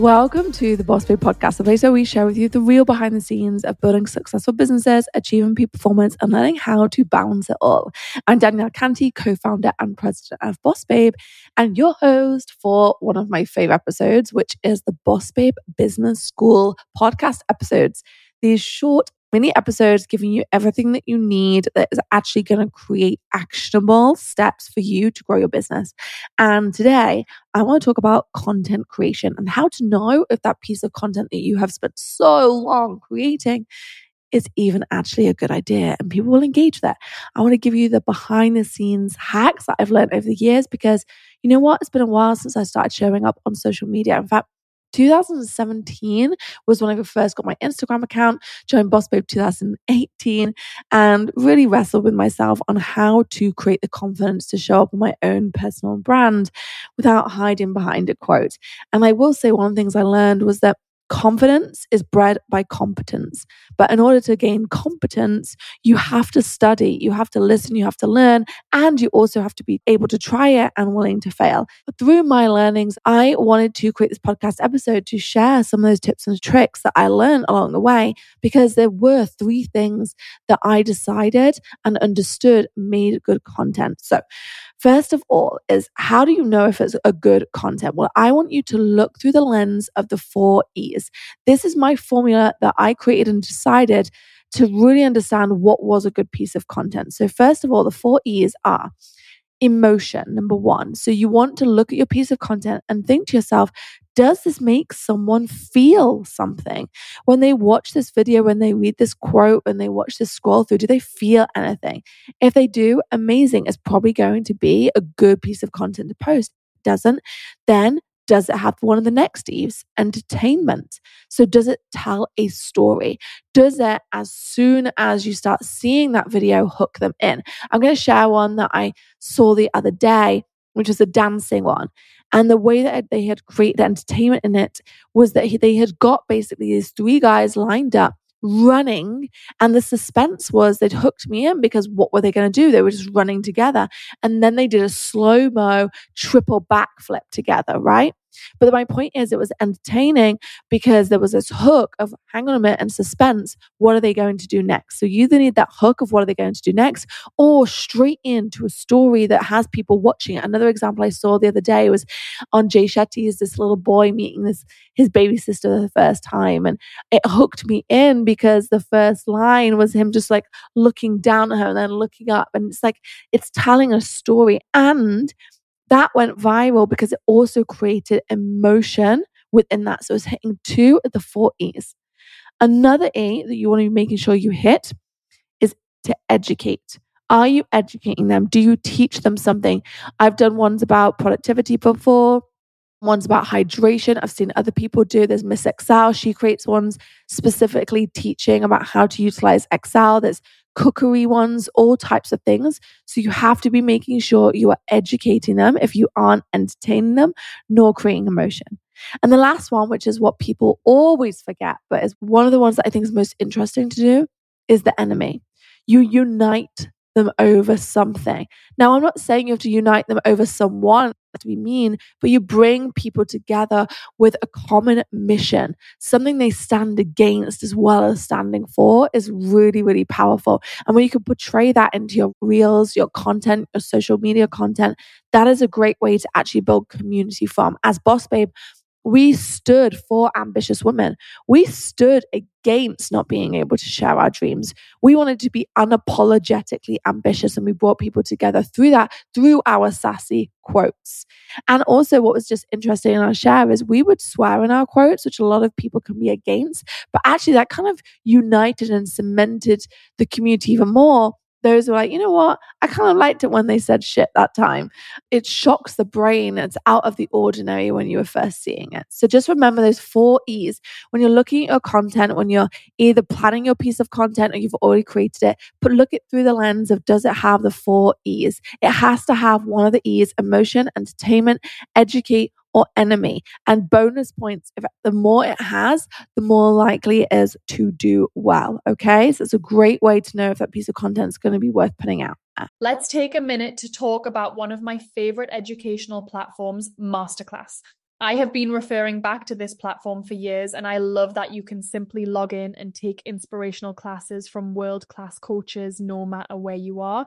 Welcome to the Boss Babe podcast, the place where we share with you the real behind the scenes of building successful businesses, achieving peak performance, and learning how to balance it all. I'm Danielle Canty, co founder and president of Boss Babe, and your host for one of my favorite episodes, which is the Boss Babe Business School podcast episodes. These short mini episodes giving you everything that you need that is actually going to create actionable steps for you to grow your business. And today, I want to talk about content creation and how to know if that piece of content that you have spent so long creating is even actually a good idea and people will engage that. I want to give you the behind the scenes hacks that I've learned over the years because you know what? It's been a while since I started showing up on social media. In fact, 2017 was when I first got my Instagram account, joined Boss Babe 2018, and really wrestled with myself on how to create the confidence to show up on my own personal brand without hiding behind a quote. And I will say one of the things I learned was that Confidence is bred by competence. But in order to gain competence, you have to study, you have to listen, you have to learn, and you also have to be able to try it and willing to fail. But through my learnings, I wanted to create this podcast episode to share some of those tips and tricks that I learned along the way because there were three things that I decided and understood made good content. So, First of all, is how do you know if it's a good content? Well, I want you to look through the lens of the four E's. This is my formula that I created and decided to really understand what was a good piece of content. So, first of all, the four E's are emotion, number one. So, you want to look at your piece of content and think to yourself, does this make someone feel something? When they watch this video, when they read this quote, when they watch this scroll through, do they feel anything? If they do, amazing. It's probably going to be a good piece of content to post. Doesn't, then does it have one of the next Eves? Entertainment. So, does it tell a story? Does it, as soon as you start seeing that video, hook them in? I'm going to share one that I saw the other day, which is a dancing one. And the way that they had created entertainment in it was that they had got basically these three guys lined up running and the suspense was they'd hooked me in because what were they going to do they were just running together and then they did a slow mo triple backflip together right but my point is, it was entertaining because there was this hook of hang on a minute and suspense. What are they going to do next? So you either need that hook of what are they going to do next, or straight into a story that has people watching it. Another example I saw the other day was on Jay Shetty's this little boy meeting this his baby sister for the first time, and it hooked me in because the first line was him just like looking down at her and then looking up, and it's like it's telling a story and that went viral because it also created emotion within that. So it's hitting two of the four E's. Another E that you want to be making sure you hit is to educate. Are you educating them? Do you teach them something? I've done ones about productivity before, ones about hydration. I've seen other people do. There's Miss Excel. She creates ones specifically teaching about how to utilize Excel. There's cookery ones, all types of things. So you have to be making sure you are educating them if you aren't entertaining them nor creating emotion. And the last one, which is what people always forget, but is one of the ones that I think is most interesting to do, is the enemy. You unite them over something. Now, I'm not saying you have to unite them over someone to be mean, but you bring people together with a common mission, something they stand against as well as standing for is really, really powerful. And when you can portray that into your reels, your content, your social media content, that is a great way to actually build community from. As Boss Babe, we stood for ambitious women. We stood against not being able to share our dreams. We wanted to be unapologetically ambitious and we brought people together through that, through our sassy quotes. And also, what was just interesting in our share is we would swear in our quotes, which a lot of people can be against, but actually that kind of united and cemented the community even more those who are like, you know what? I kind of liked it when they said shit that time. It shocks the brain. It's out of the ordinary when you were first seeing it. So just remember those four E's when you're looking at your content, when you're either planning your piece of content or you've already created it, but look it through the lens of does it have the four E's? It has to have one of the E's emotion, entertainment, educate, or enemy. And bonus points, if the more it has, the more likely it is to do well. Okay. So it's a great way to know if that piece of content is going to be worth putting out. Let's take a minute to talk about one of my favorite educational platforms, Masterclass. I have been referring back to this platform for years, and I love that you can simply log in and take inspirational classes from world class coaches no matter where you are.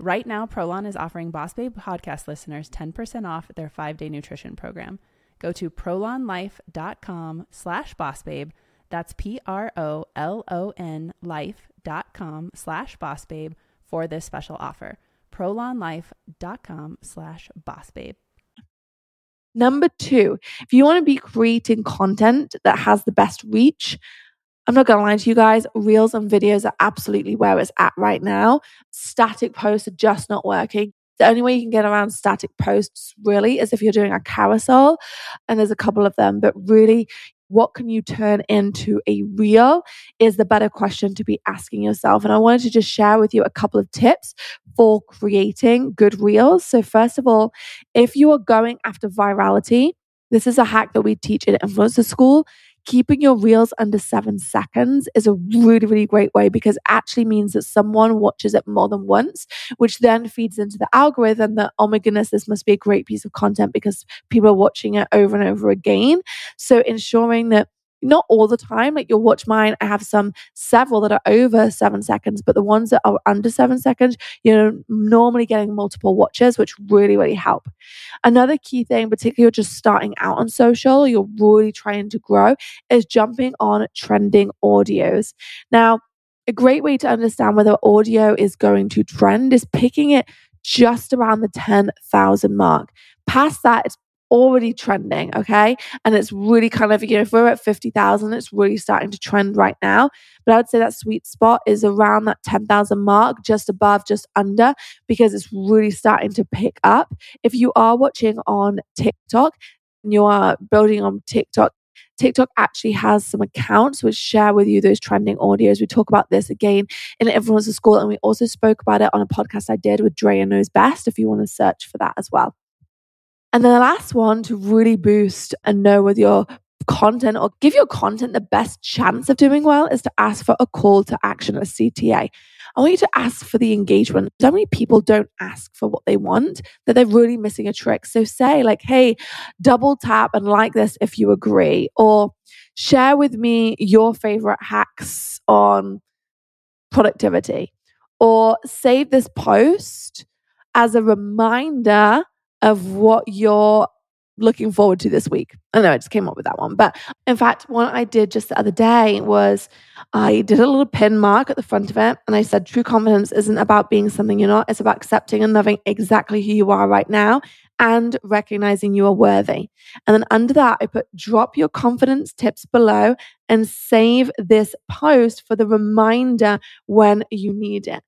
Right now, Prolon is offering Boss Babe podcast listeners 10% off their five-day nutrition program. Go to prolonlife.com slash bossbabe. That's P-R-O-L-O-N life.com slash bossbabe for this special offer. prolonlife.com slash bossbabe. Number two, if you want to be creating content that has the best reach, I'm not going to lie to you guys, reels and videos are absolutely where it's at right now. Static posts are just not working. The only way you can get around static posts really is if you're doing a carousel, and there's a couple of them, but really, what can you turn into a reel is the better question to be asking yourself. And I wanted to just share with you a couple of tips for creating good reels. So, first of all, if you are going after virality, this is a hack that we teach in influencer school keeping your reels under seven seconds is a really, really great way because it actually means that someone watches it more than once, which then feeds into the algorithm that, oh my goodness, this must be a great piece of content because people are watching it over and over again. So ensuring that not all the time. Like you'll watch mine. I have some several that are over seven seconds, but the ones that are under seven seconds, you're normally getting multiple watches, which really, really help. Another key thing, particularly you're just starting out on social, you're really trying to grow, is jumping on trending audios. Now, a great way to understand whether audio is going to trend is picking it just around the 10,000 mark. Past that, it's already trending, okay? And it's really kind of, you know, if we're at 50,000, it's really starting to trend right now. But I would say that sweet spot is around that 10,000 mark, just above, just under, because it's really starting to pick up. If you are watching on TikTok, and you are building on TikTok, TikTok actually has some accounts which share with you those trending audios. We talk about this again in Influencer School, and we also spoke about it on a podcast I did with Drea Knows Best if you want to search for that as well. And then the last one to really boost and know whether your content or give your content the best chance of doing well is to ask for a call to action, a CTA. I want you to ask for the engagement. So many people don't ask for what they want that they're really missing a trick. So say like, hey, double tap and like this if you agree, or share with me your favorite hacks on productivity, or save this post as a reminder of what you're looking forward to this week. I know I just came up with that one. But in fact, what I did just the other day was I did a little pin mark at the front of it and I said, true confidence isn't about being something you're not, it's about accepting and loving exactly who you are right now and recognizing you are worthy. And then under that, I put drop your confidence tips below and save this post for the reminder when you need it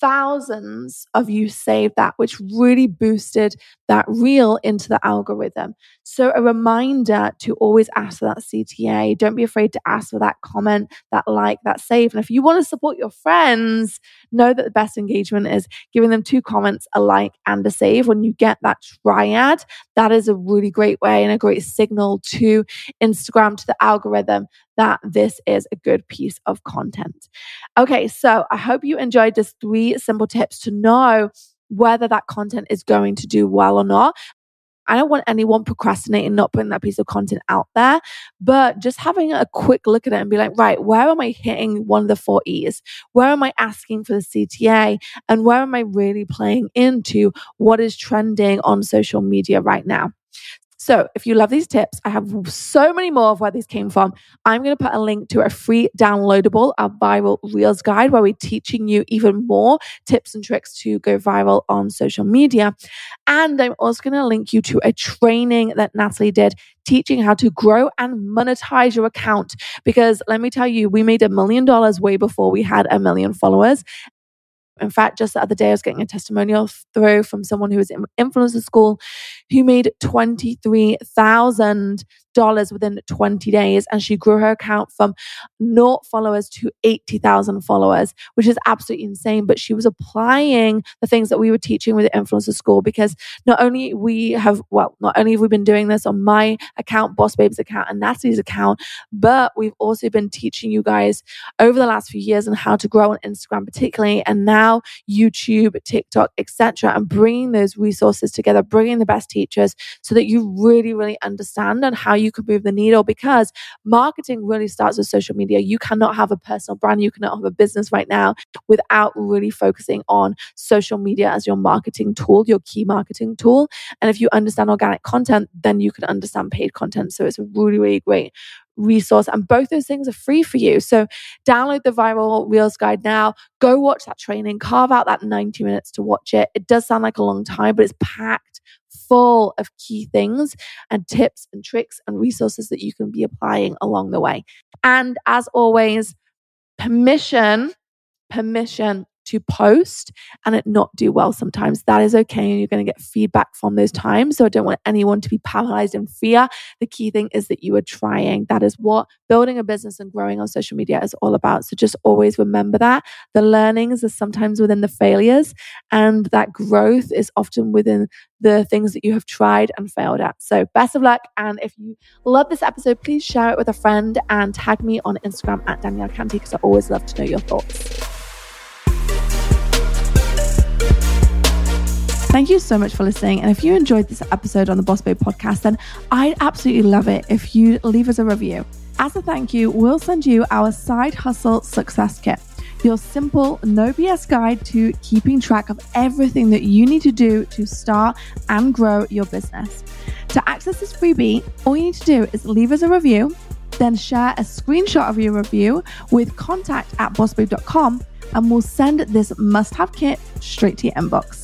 thousands of you saved that, which really boosted that reel into the algorithm. So, a reminder to always ask for that CTA. Don't be afraid to ask for that comment, that like, that save. And if you want to support your friends, know that the best engagement is giving them two comments, a like, and a save. When you get that triad, that is a really great way and a great signal to Instagram, to the algorithm that this is a good piece of content. Okay, so I hope you enjoyed just three simple tips to know whether that content is going to do well or not. I don't want anyone procrastinating, not putting that piece of content out there, but just having a quick look at it and be like, right, where am I hitting one of the four E's? Where am I asking for the CTA? And where am I really playing into what is trending on social media right now? So, if you love these tips, I have so many more of where these came from. I'm going to put a link to a free downloadable, our viral reels guide, where we're teaching you even more tips and tricks to go viral on social media. And I'm also going to link you to a training that Natalie did teaching how to grow and monetize your account. Because let me tell you, we made a million dollars way before we had a million followers. In fact, just the other day, I was getting a testimonial through from someone who was in influencer school who made $23,000 within 20 days. And she grew her account from naught followers to 80,000 followers, which is absolutely insane. But she was applying the things that we were teaching with the influencer school because not only we have, well, not only have we been doing this on my account, Boss Babe's account, and Natalie's account, but we've also been teaching you guys over the last few years on how to grow on Instagram, particularly. And now YouTube, TikTok, etc., and bringing those resources together, bringing the best teachers so that you really, really understand on how you can move the needle because marketing really starts with social media. You cannot have a personal brand, you cannot have a business right now without really focusing on social media as your marketing tool, your key marketing tool. And if you understand organic content, then you can understand paid content. So it's a really, really great resource and both those things are free for you so download the viral reels guide now go watch that training carve out that 90 minutes to watch it it does sound like a long time but it's packed full of key things and tips and tricks and resources that you can be applying along the way. And as always permission permission to post and it not do well sometimes. That is okay. And you're going to get feedback from those times. So I don't want anyone to be paralyzed in fear. The key thing is that you are trying. That is what building a business and growing on social media is all about. So just always remember that the learnings are sometimes within the failures and that growth is often within the things that you have tried and failed at. So best of luck. And if you love this episode, please share it with a friend and tag me on Instagram at Danielle Canty because I always love to know your thoughts. Thank you so much for listening. And if you enjoyed this episode on the Boss Babe podcast, then I'd absolutely love it if you leave us a review. As a thank you, we'll send you our side hustle success kit, your simple, no BS guide to keeping track of everything that you need to do to start and grow your business. To access this freebie, all you need to do is leave us a review, then share a screenshot of your review with contact at bossbabe.com, and we'll send this must have kit straight to your inbox.